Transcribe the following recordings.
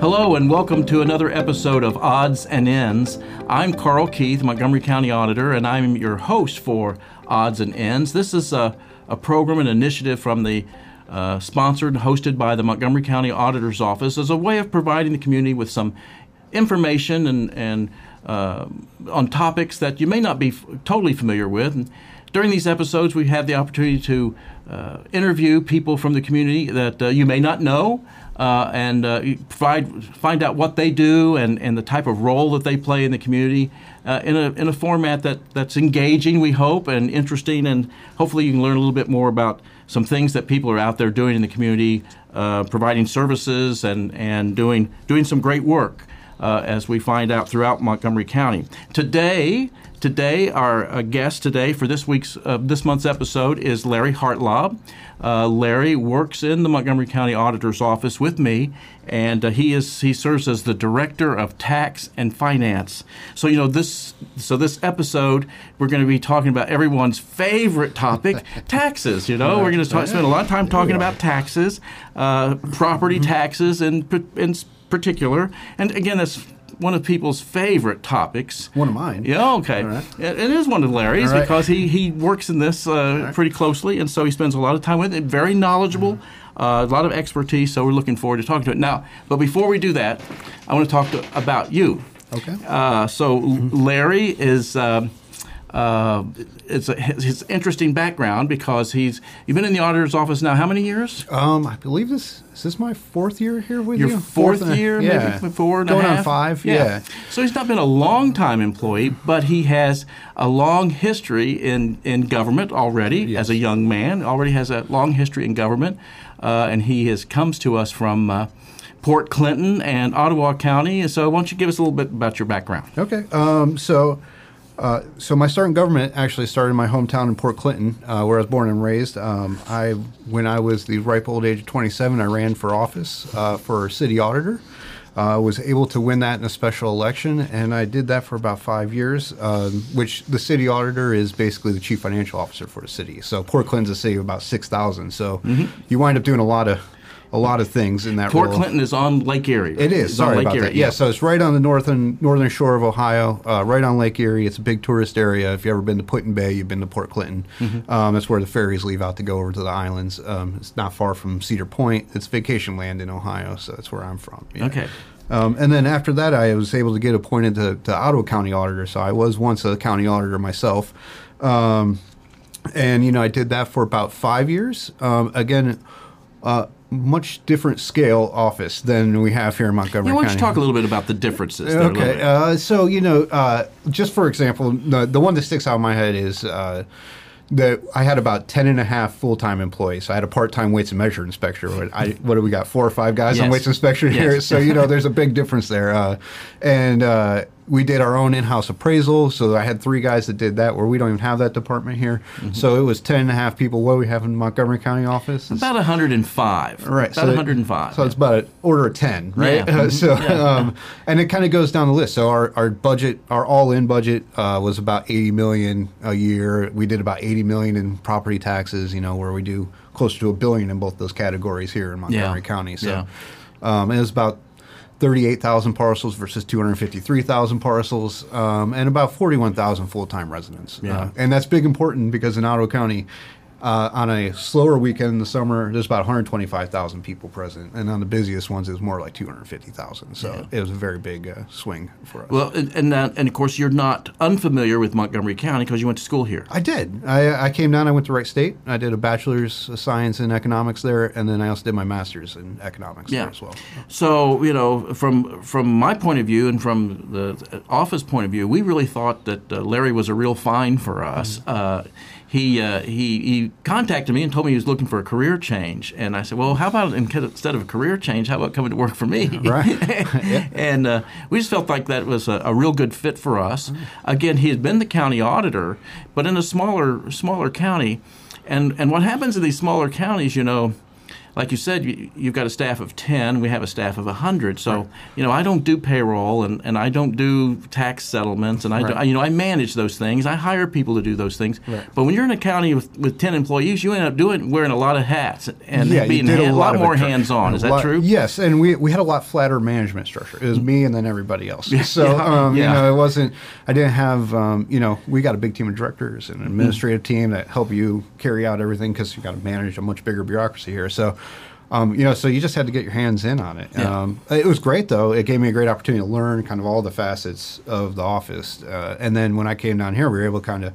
Hello, and welcome to another episode of Auds and Ends. I'm Karl Keith, Montgomery County Auditor, and I'm your host for Auds and Ends. This is a, a program, an initiative from the uh, sponsored and hosted by the Montgomery County Auditor's Office as a way of providing the community with some information and, and uh, on topics that you may not be f- totally familiar with. And during these episodes, we have the opportunity to uh, interview people from the community that uh, you may not know. Uh, and uh, provide, find out what they do and, and the type of role that they play in the community uh, in, a, in a format that, that's engaging, we hope, and interesting. And hopefully, you can learn a little bit more about some things that people are out there doing in the community, uh, providing services and, and doing, doing some great work. Uh, as we find out throughout Montgomery County. Today, today our uh, guest today for this week's uh, this month's episode is Larry Hartlaub Uh, Larry works in the Montgomery County Auditor's office with me, and uh, he is he serves as the director of tax and finance. So you know this so this episode we're going to be talking about everyone's favorite topic, taxes. You know we're going to spend a lot of time talking about taxes, uh, property taxes, and in particular. And again, that's one of people's favorite topics. One of mine. Yeah, okay. right. It, it is one of Larry's right. because he, he works in this uh, pretty closely, and so he spends a lot of time with it. Very knowledgeable, Mm-hmm. uh, a lot of expertise, so we're looking forward to talking to it. Now, but before we do that, I want to talk to, about you. Okay. Uh, so Larry is. um uh, it's a, his, interesting background because he's you've been in the auditor's office now how many years? Um, I believe this is this my fourth year here with Your you. fourth, and a- year, yeah. maybe four and a Going half? on five. Yeah. So he's not been a long time employee, but he has a long history in, in government already Yes. as a young man. Already has a long history in government, uh, and he has comes to us from uh, Port Clinton and Ottawa County. So why don't you give us a little bit about your background? Okay. Um, so. Uh, so my start in government actually started in my hometown in Port Clinton, uh, where I was born and raised. Um, I, when I was the ripe old age of 27, I ran for office uh, for city auditor. I was able to win that in a special election, and I did that for about five years. Um, which the city auditor is basically the chief financial officer for the city. So Port Clinton's a city of about six thousand. So you wind up doing a lot of a lot of things in that Port role. Clinton is on Lake Erie. It is. It's on Sorry Lake about Erie, that. Yeah. so it's right on the northern northern shore of Ohio, uh, right on Lake Erie. It's a big tourist area. If you've ever been to Put in Bay, you've been to Port Clinton. Mm-hmm. Um, that's where the ferries leave out to go over to the islands. Um, it's not far from Cedar Point. It's vacation land in Ohio, so that's where I'm from. Yeah. Okay. Um, and then after that, I was able to get appointed to, to Ottawa County Auditor. So I was once a county auditor myself. Um, and, you know, I did that for about five years. Um, again, uh, much different scale office than we have here in Montgomery Yeah, why don't County. you talk a little bit about the differences? there Okay, uh, so you know, uh, just for example, the, the one that sticks out in my head is uh, that I had about 10 and a half full time employees. I had a part time weights and measure inspector. What, I, what do we got? Four or five guys on Yes. weights inspection here. So you know, there's a big difference there. Uh, and uh, we did our own in house appraisal. So I had three guys that did that, where we don't even have that department here. Mm-hmm. So it was 10 and a half people. What do we have in Montgomery County office? it's About 105. Right, About so that- 105. So it's about an order of ten, right? Yeah. Mhm. so, um, and it kind of goes down the list. So our, our budget, our all-in budget, uh, was about eighty million a year. We did about eighty million in property taxes. You know, where we do closer to a billion in both those categories here in Montgomery Yeah. County. So, Yeah. um, it was about. 38,000 parcels versus 253,000 parcels, um, and about 41,000 full time residents. Yeah. Uh, and that's big important because in Ottawa County, uh, on a slower weekend in the summer, there's about 125,000 people present, and on the busiest ones, it's more like 250,000. So it was a very big uh, swing for us. Well, and and, uh, and of course, you're not unfamiliar with Montgomery County because you went to school here. I did. I, I came down. I went to Wright State. I did a bachelor's of science in economics there, and then I also did my master's in economics Yeah. there as well. So you know, from from my point of view and from the office point of view, we really thought that uh, Larry was a real find for us. Uh, he, uh, he he contacted me and told me he was looking for a career change, and I said, "Well, how about instead of a career change, how about coming to work for me?" Right. and uh, we just felt like that was a, a real good fit for us. Again, he had been the county auditor, but in a smaller smaller county, and and what happens in these smaller counties, you know. Like you said, you, you've got a staff of 10. We have a staff of 100. So, right. you know, I don't do payroll and, and I don't do tax settlements and I, right. do, you know, I manage those things. I hire people to do those things. Right. But when you're in a county with, with 10 employees, you end up doing wearing a lot of hats and yeah, being hand, a lot, lot more hands on. Is that lot, true? Yes. And we, we had a lot flatter management structure. It was me and then everybody else. So, yeah. Um, yeah. you know, it wasn't, I didn't have, um, you know, we got a big team of directors and an administrative mm-hmm. team that help you carry out everything because you've got to manage a much bigger bureaucracy here. So, um, you know, so you just had to get your hands in on it. Yeah. Um, it was great though. It gave me a great opportunity to learn kind of all the facets of the office. Uh, and then when I came down here, we were able to kind of,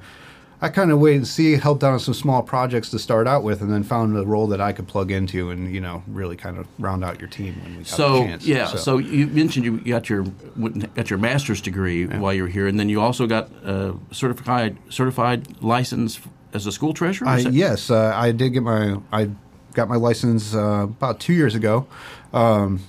I kind of wait and see, helped out on some small projects to start out with, and then found a role that I could plug into and you know really kind of round out your team when we got so, the chance. Yeah. So. so you mentioned you got your got your master's degree yeah. while you were here, and then you also got a certified certified license as a school treasurer. I, yes, uh, I did get my I got my license uh, about two years ago. Um,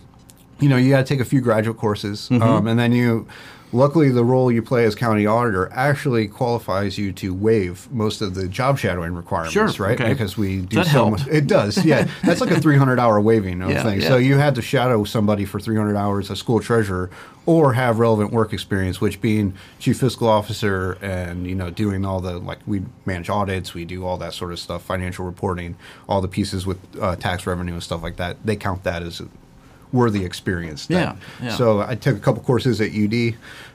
you know, you got to take a few graduate courses, mm-hmm. um, and then you. Luckily, the role you play as county auditor actually qualifies you to waive most of the job shadowing requirements, sure, right? Okay. Because we do so much. It does, yeah. That's like a 300 hour waiving of yeah, things. Yeah. So you had to shadow somebody for 300 hours, a school treasurer, or have relevant work experience, which being chief fiscal officer and you know doing all the like we manage audits, we do all that sort of stuff, financial reporting, all the pieces with uh, tax revenue and stuff like that. They count that as worthy experience. Yeah, yeah. So I took a couple courses at UD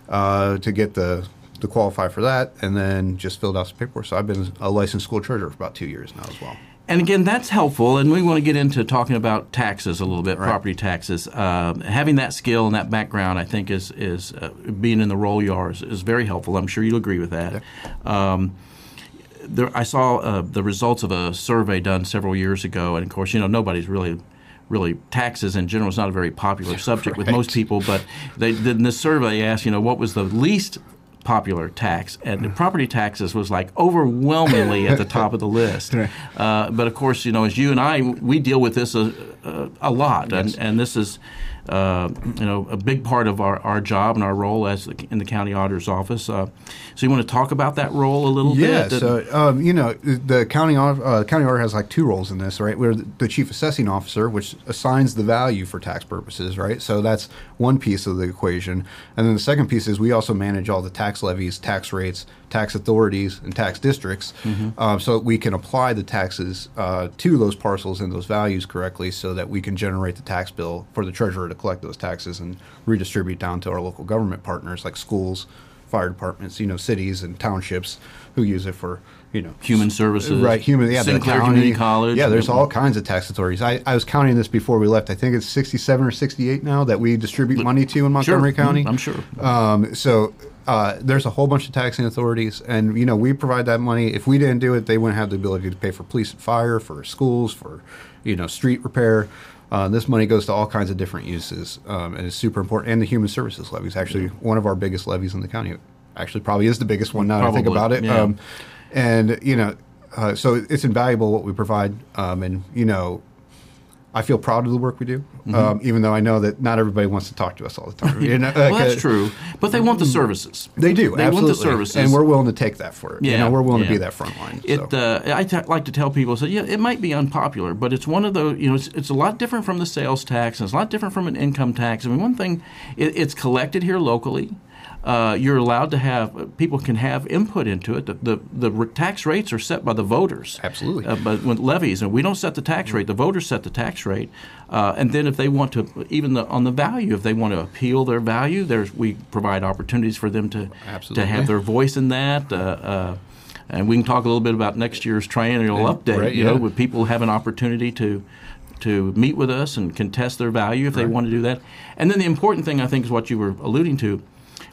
uh, to get the to qualify for that, and then just filled out some paperwork. So I've been a licensed school treasurer for about two years now as well. And again, that's helpful, and we want to get into talking about taxes a little bit, right. property taxes. Uh, having that skill and that background, I think, is is uh, being in the role you are is, is, very helpful. I'm sure you'll agree with that. Yeah. Um, there, I saw uh, the results of a survey done several years ago, and of course, you know, nobody's really really taxes in general is not a very popular subject right. with most people. But they, in this survey asked, you know, what was the least popular tax, and the property taxes was like overwhelmingly at the top of the list. Uh, but of course, you know, as you and I, we deal with this a, a, a lot, yes. and, and this is uh, you know, a big part of our, our job and our role as the, in the county auditor's office. Uh, so you want to talk about that role a little yeah, bit? Yeah. So um, you know, the county uh, county auditor has like two roles in this, right? We're the chief assessing officer, which assigns the value for tax purposes, right? So that's one piece of the equation, and then the second piece is we also manage all the tax levies, tax rates, tax authorities, and tax districts, mm-hmm. uh, so we can apply the taxes uh, to those parcels and those values correctly, so that we can generate the tax bill for the treasurer to collect those taxes and redistribute down to our local government partners like schools, fire departments, you know, cities and townships who use it for you know human services, right? Human, yeah, Sinclair county, Community College. Yeah, there's all kinds of tax authorities. I, I was counting this before we left. I think it's 67 or 68 now that we distribute money to in Montgomery sure. County. I'm sure. Um, so uh, there's a whole bunch of taxing authorities, and you know we provide that money. If we didn't do it, they wouldn't have the ability to pay for police and fire, for schools, for you know street repair. Uh, this money goes to all kinds of different uses, um, and it's super important. And the human services levy is actually one of our biggest levies in the county. Actually, probably is the biggest one now probably, I think about it. Yeah. Um, and you know, uh, so it's invaluable what we provide. Um, and you know, I feel proud of the work we do, mm-hmm. um, even though I know that not everybody wants to talk to us all the time. You know, well, that's true, but they want the services. They do. They absolutely. want the services, and we're willing to take that for it. Yeah, you know, we're willing yeah. to be that front line. It, so. uh, I t- like to tell people, so yeah, it might be unpopular, but it's one of the, you know, it's, it's a lot different from the sales tax, and it's a lot different from an income tax. I mean, one thing, it, it's collected here locally. Uh, you're allowed to have people can have input into it. The, the, the tax rates are set by the voters. Absolutely. Uh, but with levies, and we don't set the tax rate. The voters set the tax rate. Uh, and then if they want to, even the, on the value, if they want to appeal their value, there's we provide opportunities for them to Absolutely. to have their voice in that. Uh, uh, and we can talk a little bit about next year's triennial update. right, you know, yeah. with people have an opportunity to to meet with us and contest their value if they want to do that. And then the important thing I think is what you were alluding to.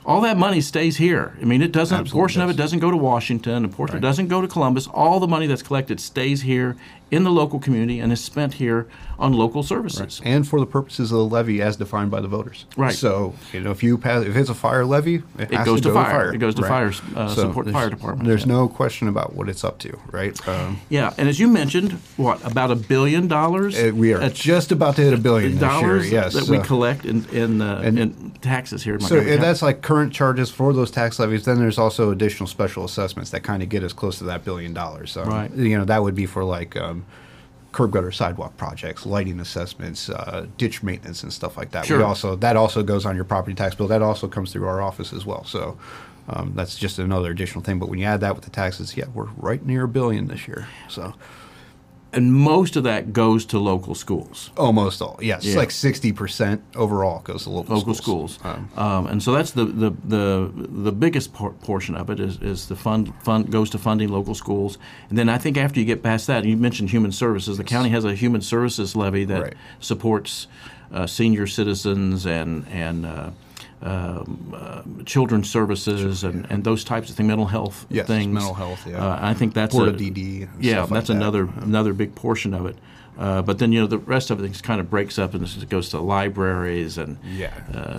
All that money stays here. I mean, it doesn't. a Absolutely portion of it does. doesn't go to Washington. A portion Right. doesn't go to Columbus. All the money that's collected stays here in the local community and is spent here on local services. and for the purposes of the levy as defined by the voters. Right. So you know, if you pass, if it's a fire levy, it, It goes to to fire. fire. It goes to Right. fires, uh, So support fire department, There's yeah. no question about what it's up to, right? Um, Yeah, and as you mentioned, what about a billion dollars? uh, we are at- just about to hit a billion this year. dollars Yes, that we collect in in, uh, And- in taxes here. In So that's like current charges for those tax levies. Then there's also additional special assessments that kind of get us close to that billion dollars. So Right. you know that would be for like um, curb gutter sidewalk projects, lighting assessments, uh, ditch maintenance, and stuff like that. Sure. We also that also goes on your property tax bill. That also comes through our office as well. So. Um, that's just another additional thing, but when you add that with the taxes, yeah, we're right near a billion this year. So And most of that goes to local schools. almost all, yes, Yeah. like sixty percent overall goes to local local schools. schools, Um, um, and so that's the the the, the biggest por- portion of it is, is the fund fund goes to funding local schools, and then I think after you get past that, you mentioned human services. The county has a human services levy that Right. supports uh, senior citizens and and uh, um, uh, children's services and, and those types of things, mental health Yes, things. mental health, yeah. Uh, I think that's Board a, of DD Yeah, stuff like that's that. another another big portion of it. Uh, but then you know the rest of it kind of breaks up and it goes to libraries and yeah,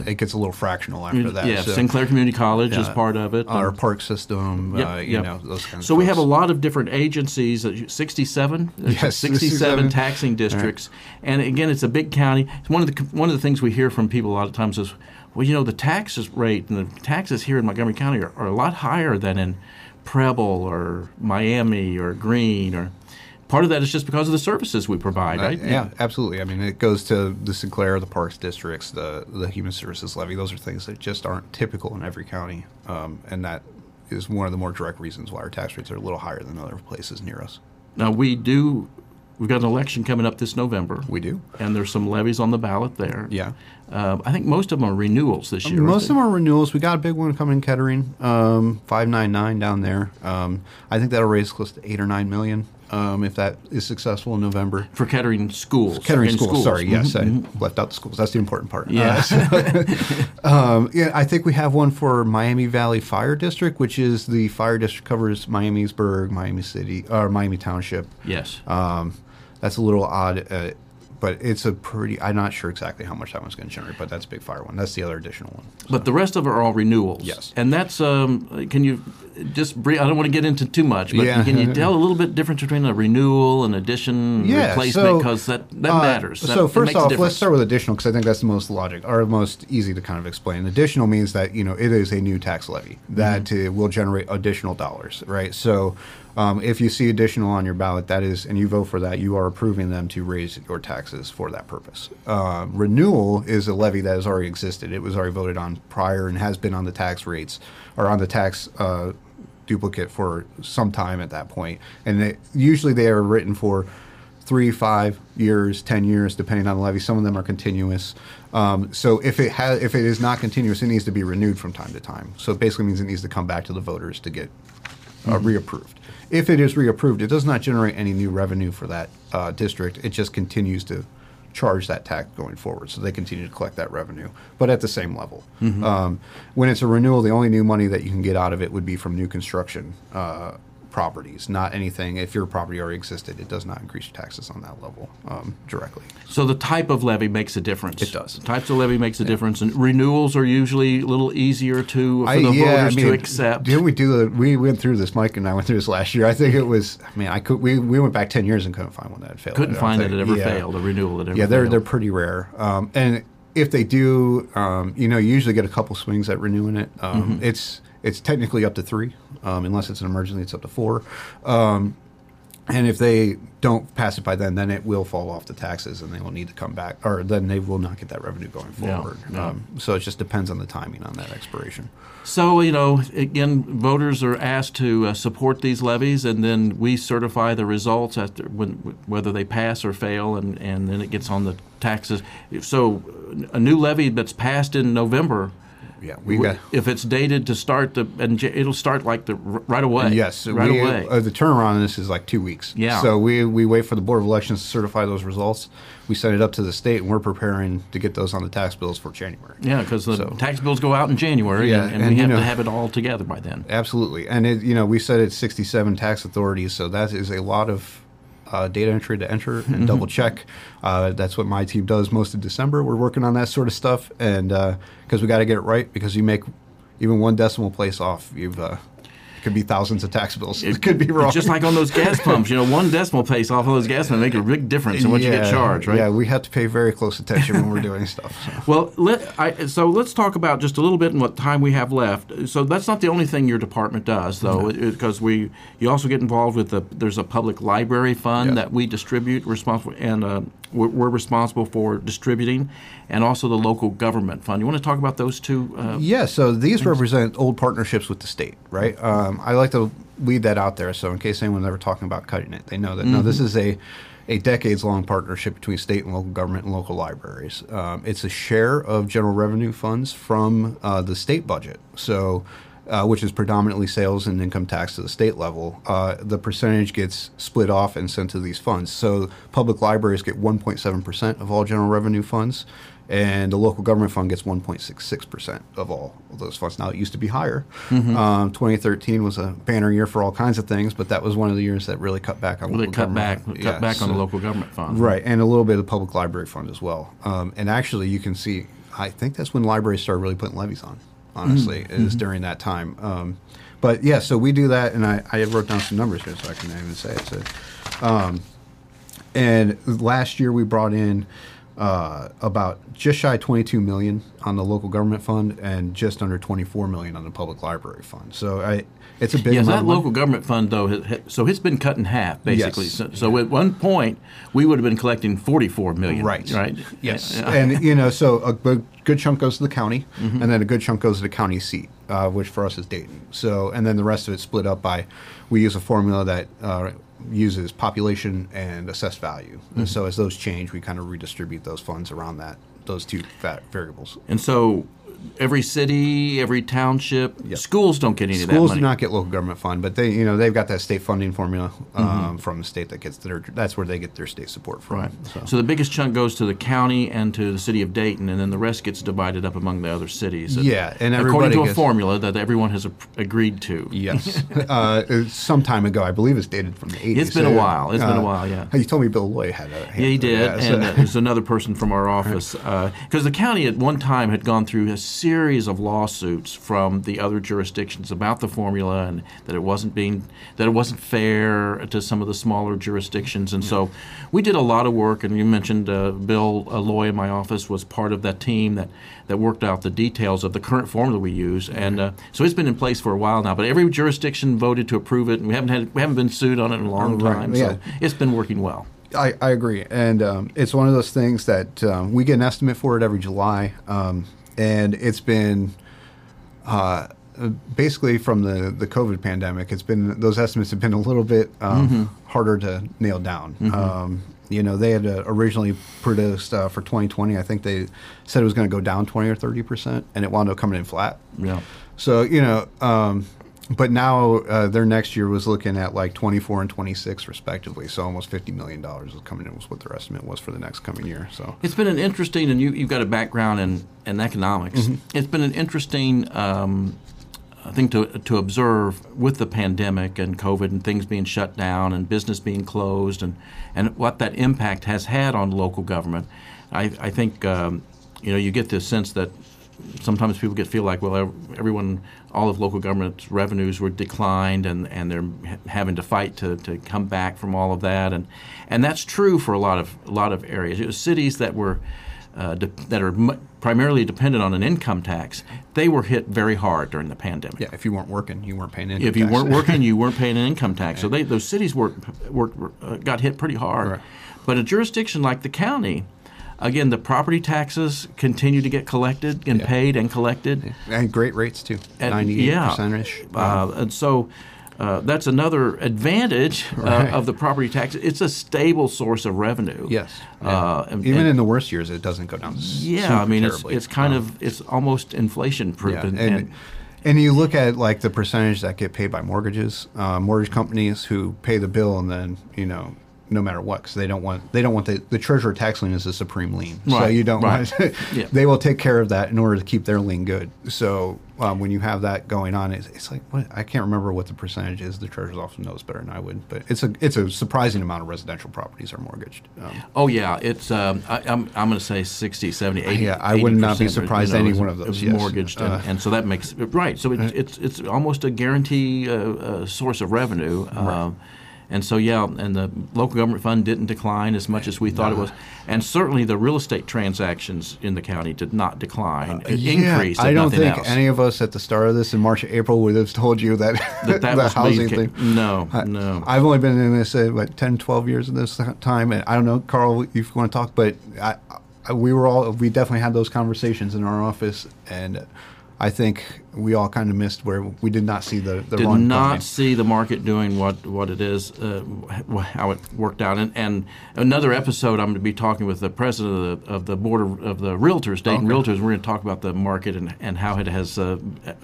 it gets a little fractional after that. Uh, yeah, so- Sinclair Community College is part of it. our park system, Yep, uh, you yep. know, those kinds so of we have a lot of different agencies, uh, 67, Yes, 67 67. taxing districts. And again, it's a big county. It's One of the one of the things we hear from people a lot of times is, well, you know, the taxes rate and the taxes here in Montgomery County are, are a lot higher than in Preble or Miami or Greene or part of that is just because of the services we provide, right? Uh, yeah, absolutely. I mean, it goes to the Sinclair, the parks districts, the the human services levy. Those are things that just aren't typical in every county, um, and that is one of the more direct reasons why our tax rates are a little higher than other places near us. Now we do. We've got an election coming up this November. We do. and there's some levies on the ballot there. Yeah. Uh, I think most of them are renewals this year. Most of them are renewals. We got a big one coming in Kettering, um, five nine nine down there. Um, I think that'll raise close to eight or nine million um, if that is successful in November. for Kettering schools. Kettering in schools, Sorry, yes. I left out the schools. That's the important part. Yeah. Uh, um, yeah, I think we have one for Miami Valley Fire District, which is the fire district covers Miamisburg, Miami City, or Miami Township. yes. Um, that's a little odd, uh, but it's a pretty. I'm not sure exactly how much that one's going to generate, but that's a big fire one. That's the other additional one. But the rest of it are all renewals. Yes. And that's, um, can you just brief, I don't want to get into too much, but Yeah. can you tell a little bit difference between a renewal and addition, Yeah, replacement? so, Because that, that Uh, matters. That- so first off, let's start with additional because I think that's the most logic or most easy to kind of explain. Additional means that you know it is a new tax levy that Mm-hmm. uh, will generate additional dollars, right? So um, if you see additional on your ballot, that is, and you vote for that, you are approving them to raise your taxes for that purpose. Uh, renewal is a levy that has already existed; it was already voted on prior and has been on the tax rates or on the tax. Uh, duplicate for some time at that point and they, usually they are written for three, five years, ten years, depending on the levy. Some of them are continuous. Um, so if it has, if it is not continuous, it needs to be renewed from time to time. So it basically means it needs to come back to the voters to get uh, reapproved. If it is reapproved, it does not generate any new revenue for that uh, district. It just continues to charge that tax going forward. So they continue to collect that revenue, but at the same level. Um, when it's a renewal, the only new money that you can get out of it would be from new construction. Uh, properties not anything if your property already existed it does not increase your taxes on that level um, directly So the type of levy makes a difference. It does. Types of levy makes a difference, and renewals are usually a little easier to for the voters to accept. Didn't we do the? We went through this. Mike and I went through this last year. I think it was. I mean, I could. We, we went back ten years and couldn't find one that had failed. Couldn't I find that it ever Yeah. failed. A renewal that ever Yeah, they're failed. they're pretty rare. Um, and if they do, um, you know, you usually get a couple swings at renewing it. Um, Mm-hmm. It's it's technically up to three, um, unless it's an emergency. It's up to four. And if they don't pass it by then, then it will fall off the taxes, and they will need to come back, or then they will not get that revenue going forward. Um, so it just depends on the timing on that expiration. So, you know, again, voters are asked to uh, support these levies, and then we certify the results after when, whether they pass or fail, and, and then it gets on the taxes. So, a new levy that's passed in November, Yeah, we got. if it's dated to start the, and it'll start like the right away. Yes, right we, away. Uh, the turnaround on this is like two weeks. Yeah. So we, we wait for the Board of Elections to certify those results. We send it up to the state, and we're preparing to get those on the tax bills for January. yeah, because the So- tax bills go out in January, Yeah, and, and and, we have know- to have it all together by then. Absolutely, and it, you know we said it's 67 tax authorities, so that is a lot of uh, data entry to enter and double check. Uh, that's what my team does most of December. We're working on that sort of stuff, and because we got to get it right, because you make even one decimal place off, you've uh, It could be thousands of tax bills. It, could be wrong. Just like on those gas pumps, you know, one decimal place off of those gas pumps make a big difference in what you get charged, right? Yeah, we have to pay very close attention when we're doing stuff. So. Well, let, I, so let's talk about just a little bit in what time we have left. So that's not the only thing your department does, though, because we you also get involved with the there's a public library fund Yeah. that we distribute responsible and uh, we're, we're responsible for distributing, and also the local government fund. You want to talk about those two? Uh, Yeah, so these represent old partnerships with the state, right? Um, I like to lead that out there, so in case anyone's ever talking about cutting it, they know that no, this is a a decades long partnership between state and local government and local libraries. Um, it's a share of general revenue funds from uh, the state budget, so. Uh, which is predominantly sales and income tax to the state level, uh, the percentage gets split off and sent to these funds. So public libraries get 1.7% of all general revenue funds, and the local government fund gets 1.66% of all of those funds. Now, it used to be higher. Mm-hmm. Um, 2013 was a banner year for all kinds of things, but that was one of the years that really cut back on Really local cut back, government. cut Yeah, back on the local government fund. Right, and a little bit of the public library fund as well. Um, and actually, you can see, I think that's when libraries started really putting levies on, honestly, Mm-hmm. is during that time. Um, but yeah, so we do that, and I, I wrote down some numbers here so I can even say it. So, um, and last year we brought in uh, about just shy of 22 million on the local government fund and just under 24 million on the public library fund. So I, it's a big Yes, that local government fund though, so it's been cut in half basically. Yes. So, so at one point, we would have been collecting forty-four million. Right. Right. Yes. And you know, so a good chunk goes to the county, Mm-hmm. and then a good chunk goes to the county seat, uh, which for us is Dayton. So, and then the rest of it split up by, we use a formula that uh, uses population and assessed value. Mm-hmm. And so, as those change, we kind of redistribute those funds around that those two va- variables. And so, every city, every township, Yep. schools don't get any of that Schools do not get local government fund, but they, you know, they've got that state funding formula um, Mm-hmm. from the state that gets their. That's where they get their state support from. Right. So. So. the biggest chunk goes to the county and to the city of Dayton, and then the rest gets divided up among the other cities. Yeah, and according to a gets- formula that everyone has ap- agreed to. Yes, uh, some time ago. I believe it's dated from the 80s. It's been a while. It's been a while, yeah. You told me Bill Loy had a. Yeah, he did, yeah, so- and uh, there's another person from our office because the county at one time had gone through a series of lawsuits from the other jurisdictions about the formula and that it wasn't being that it wasn't fair to some of the smaller jurisdictions, and so we did a lot of work. And you mentioned uh, Bill uh, Loy in my office was part of that team that that worked out the details of the current formula we use, and uh, so it's been in place for a while now. But every jurisdiction voted to approve it, and we haven't had we haven't been sued on it in a long Right, time. yeah. So it's been working well. I, I agree, and um, it's one of those things that um, we get an estimate for it every July, um, and it's been uh, basically from the the COVID pandemic. It's been those estimates have been a little bit um, Mm-hmm. harder to nail down. Um, you know, they had uh, originally produced uh, for 2020. I think they said it was going to go down 20 or 30 percent, and it wound up coming in flat. Yeah. So you know, um, but now uh, their next year was looking at like 24 and 26 respectively. So almost 50 million dollars was coming in was what their estimate was for the next coming year. So It's been an interesting, and you, you've got a background in, in economics. Mm-hmm. It's been an interesting um, thing to, to observe with the pandemic and COVID and things being shut down and business being closed and, and what that impact has had on local government. I, I think um, you know you get this sense that sometimes people get feel like well everyone all of local government's revenues were declined and, and they're ha- having to fight to, to come back from all of that and and that's true for a lot of a lot of areas. It was cities that were uh, de- that are mu- primarily dependent on an income tax. They were hit very hard during the pandemic. yeah, if you weren't working, you weren't paying income If you tax. weren't working, you weren't paying an income tax. So they, those cities worked, worked, uh, got hit pretty hard. Right. But a jurisdiction like the county, again, the property taxes continue to get collected and Yeah. paid and collected. and great rates too, And- 98 yeah. percent ish. Uh, and so uh, that's another advantage Right. uh, of the property tax. It's a stable source of revenue. yes, Uh, and- even and- in the worst years, it doesn't go down. yeah, I mean, it's, it's kind Um, of it's almost inflation proof. Yeah, and, and, and- and you look at like the percentage that get paid by mortgages, uh, mortgage companies who pay the bill and then you know no matter what because they don't want they don't want the the treasurer tax lien is a supreme lien. right. So you don't right. want Yeah. they will take care of that in order to keep their lien good. So um, when you have that going on, it's, it's like what I can't remember what the percentage is. The treasurer's office knows better than I would, but it's a it's a surprising amount of residential properties are mortgaged. Um, Oh yeah, it's um, I, I'm I'm going to say 60, 70, 80. Yeah, I would not be 80%, surprised you know, any one of those, yes. mortgaged, and, Uh, and so that makes right. So it, it's it's almost a guarantee uh, uh, source of revenue. Um, and so yeah, and the local government fund didn't decline as much as we thought it was, and certainly the real estate transactions in the county did not decline. It increased. Uh, I don't think else. any of us at the start of this in March, or April would have told you that that that the housing thing. No, I- no. I've only been in this uh, what 10, 12 years of this time, and I don't know, Karl, if you want to talk, but I, I, we were all we definitely had those conversations in our office, and I think we all kind of missed where we did not see the the did run not coming. see the market doing what, what it is, uh, how it worked out. And, and another episode, I'm going to be talking with the president of the, of the board of, of the realtors, Dayton Okay. Realtors. We're going to talk about the market and, and how it has, uh,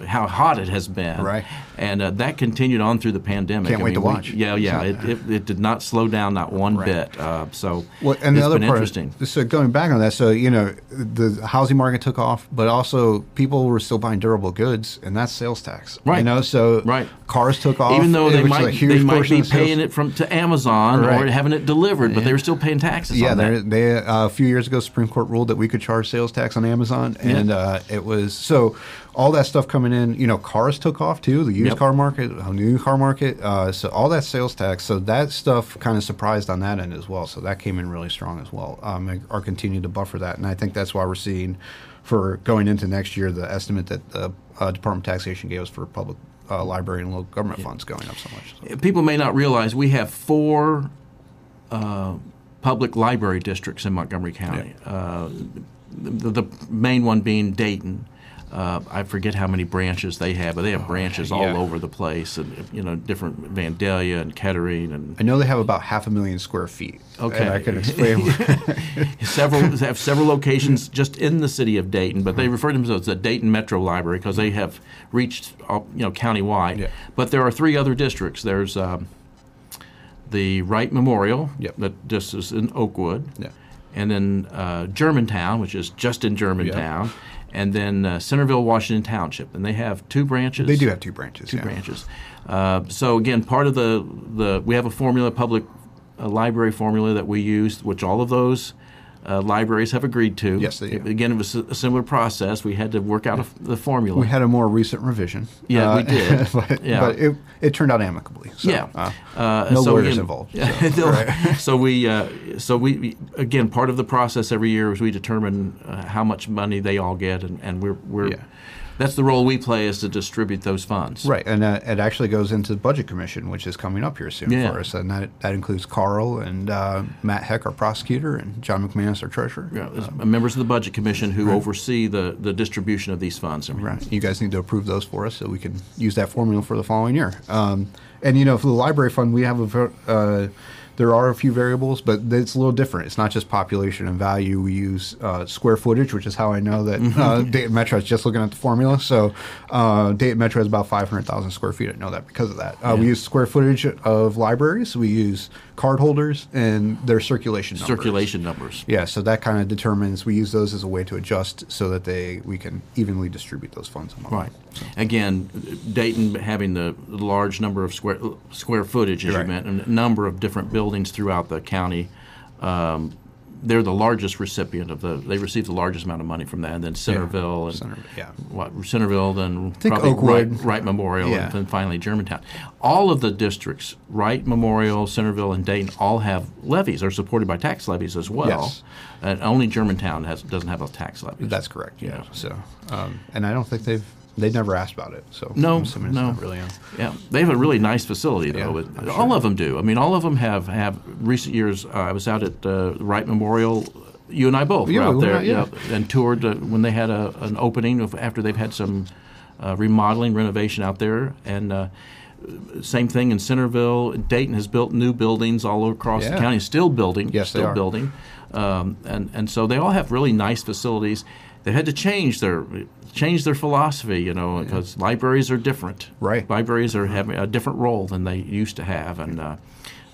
how hot it has been. Right. And uh, that continued on through the pandemic. Can't wait to we- watch. yeah, yeah. It, it, it did not slow down, not one Right. bit. Uh, so Well, and the other been part, interesting. so going back on that, so you know, the housing market took off, but also people were still buying durable goods, and that's sales tax, Right. You know, so Right. cars took off, Even though they which is a might huge they might be paying it from to Amazon or having it delivered, but they were still paying taxes Yeah, on they uh, a few years ago, Supreme Court ruled that we could charge sales tax on Amazon, and uh, it was so all that stuff coming in. You know, cars took off too. The used Yep. car market, uh, new car market. Uh, so all that sales tax. So that stuff kind of surprised on that end as well. So that came in really strong as well. Um, and are continuing to buffer that, and I think that's why we're seeing for going into next year the estimate that the uh, Department of Taxation gave us for public. Uh, library and local government funds going up so much. So. people may not realize we have four uh, public library districts in Montgomery County. Uh, the, the main one being Dayton. Uh, I forget how many branches they have, but they have branches all Oh, yeah. over the place, and you know, different Vandalia and Kettering and I know they have about half a million square feet. Okay. and I can explain. several they have several locations just in the city of Dayton, but they refer to themselves as the Dayton Metro Library because they have reached uh, you know countywide. Yeah. But there are three other districts. There's um, the Wright Memorial Yep. that just is in Oakwood, Yeah. and then uh, Germantown, which is just in Germantown, and then uh, Centerville, Washington Township, and they have two branches. They do have two branches. two yeah. branches. Uh, so again, part of the the we have a formula, public uh, library formula that we use, which all of those uh, libraries have agreed to. Yes, they do. Again, it was a, similar process. We had to work out a, the formula. We had a more recent revision. Yeah, we did. but Yeah. but it, it turned out amicably. So, yeah, uh, Uh, no so lawyers again- involved. So, no- so we, uh, so we, we- again, part of the process every year is we determine uh, how much money they all get, and, and we're, we're Yeah. That's the role we play is to distribute those funds. Right, and uh, it actually goes into the budget commission, which is coming up here soon Yeah. for us, and that that includes Karl and uh, Matt Heck, our prosecutor, and John McManus, our treasurer. Yeah, there's members of the budget commission who oversee the, the distribution of these funds. I mean, Right. You guys need to approve those for us so we can use that formula for the following year. Um, and you know, for the library fund, we have a uh, there are a few variables, but it's a little different. It's not just population and value. We use uh, square footage, which is how I know that uh, Dayton Metro is just looking at the formula. So uh, Dayton Metro has about 500,000 square feet. I know that because of that. Uh, We use square footage of libraries. We use card holders and their circulation numbers. circulation numbers. Yeah, so that kind of determines. We use those as a way to adjust so that they we can evenly distribute those funds among Right. them. Again, Dayton having the large number of square square footage, as Right. you meant, and a number of different buildings throughout the county. Um, they're the largest recipient of the. They receive the largest amount of money from that, and then Centerville and Centerville, yeah. what Centerville, then think probably Oakwood. Wright, Wright Memorial, Yeah. and then finally Germantown. All of the districts, Wright Memorial, Centerville, and Dayton, all have levies. Are supported by tax levies as well. Yes. And only Germantown has doesn't have a tax levy. That's correct. Yeah. Yeah. So, um, and I don't think they've they never asked about it. So No, no. not really. Yeah, they have a really nice facility though. Yeah, I'm All of them do. I mean, all of them have have recent years. Uh, I was out at uh, Wright Memorial. You and I both Yeah, were out there, went out, yeah, and toured uh, when they had a, an opening of, after they've had some uh, remodeling, renovation out there, and. Uh, same thing in Centerville. Dayton has built new buildings all across the county. Still building. Yes, they still are. building, um, and and so they all have really nice facilities. They had to change their change their philosophy, you know, because libraries are different. Right. Libraries are having a different role than they used to have, and uh,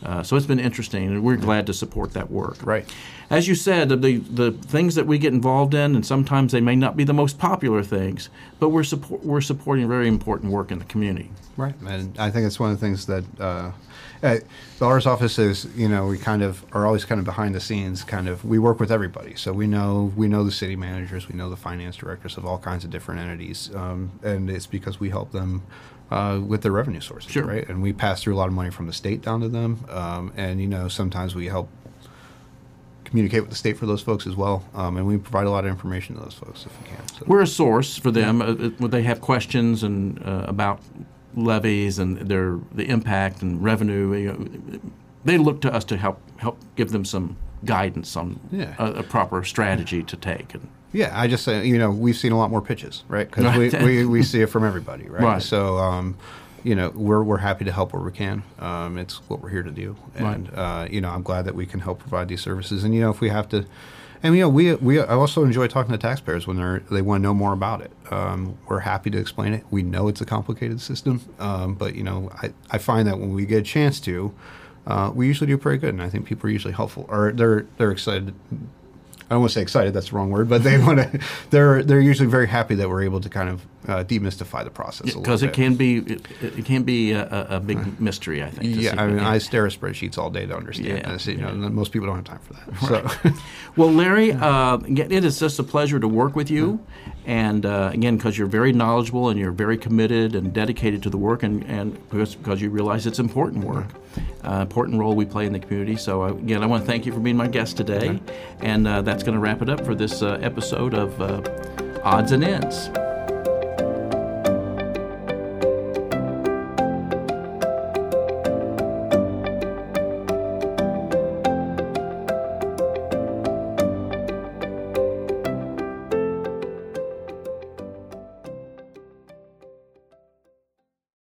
Uh, so it's been interesting, and we're glad to support that work. Right. As you said, the the things that we get involved in, and sometimes they may not be the most popular things, but we're support, we're supporting very important work in the community. Right, and I think it's one of the things that uh, at the R's office is, you know, we kind of are always kind of behind the scenes. Kind of, we work with everybody, so we know we know the city managers, we know the finance directors of all kinds of different entities, um, and it's because we help them. Uh, with their revenue sources, Sure. right? And we pass through a lot of money from the state down to them, um, and you know sometimes we help communicate with the state for those folks as well, um, and we provide a lot of information to those folks if we can. So. We're a source for them uh, uh, when they have questions and uh, about levies and their the impact and revenue. You know, they look to us to help help give them some guidance on Yeah. a, a proper strategy to take. And Yeah, I just say you know we've seen a lot more pitches, right? Because Right. we, we, we see it from everybody, right? Right. So um, you know we're we're happy to help where we can. Um, it's what we're here to do, and uh, you know I'm glad that we can help provide these services. And you know if we have to, and you know we we I also enjoy talking to taxpayers when they're they want to know more about it. Um, we're happy to explain it. We know it's a complicated system, um, but you know I I find that when we get a chance to. Uh, we usually do pretty good, and I think people are usually helpful, or they're they're excited I don't want to say excited. That's the wrong word, but they want to. They're they're usually very happy that we're able to kind of uh, demystify the process a little because it can be it, it can be a, a big mystery, I think. Yeah, I mean, I stare at spreadsheets all day to understand Yeah, this. You know, most people don't have time for that. So, Well, Larry, uh, it is just a pleasure to work with you. And uh, again, because you're very knowledgeable and you're very committed and dedicated to the work, and, and because, because you realize it's important work, uh, important role we play in the community. So, uh, again, I want to thank you for being my guest today. And uh, that's going to wrap it up for this uh, episode of uh, Auds and Ends.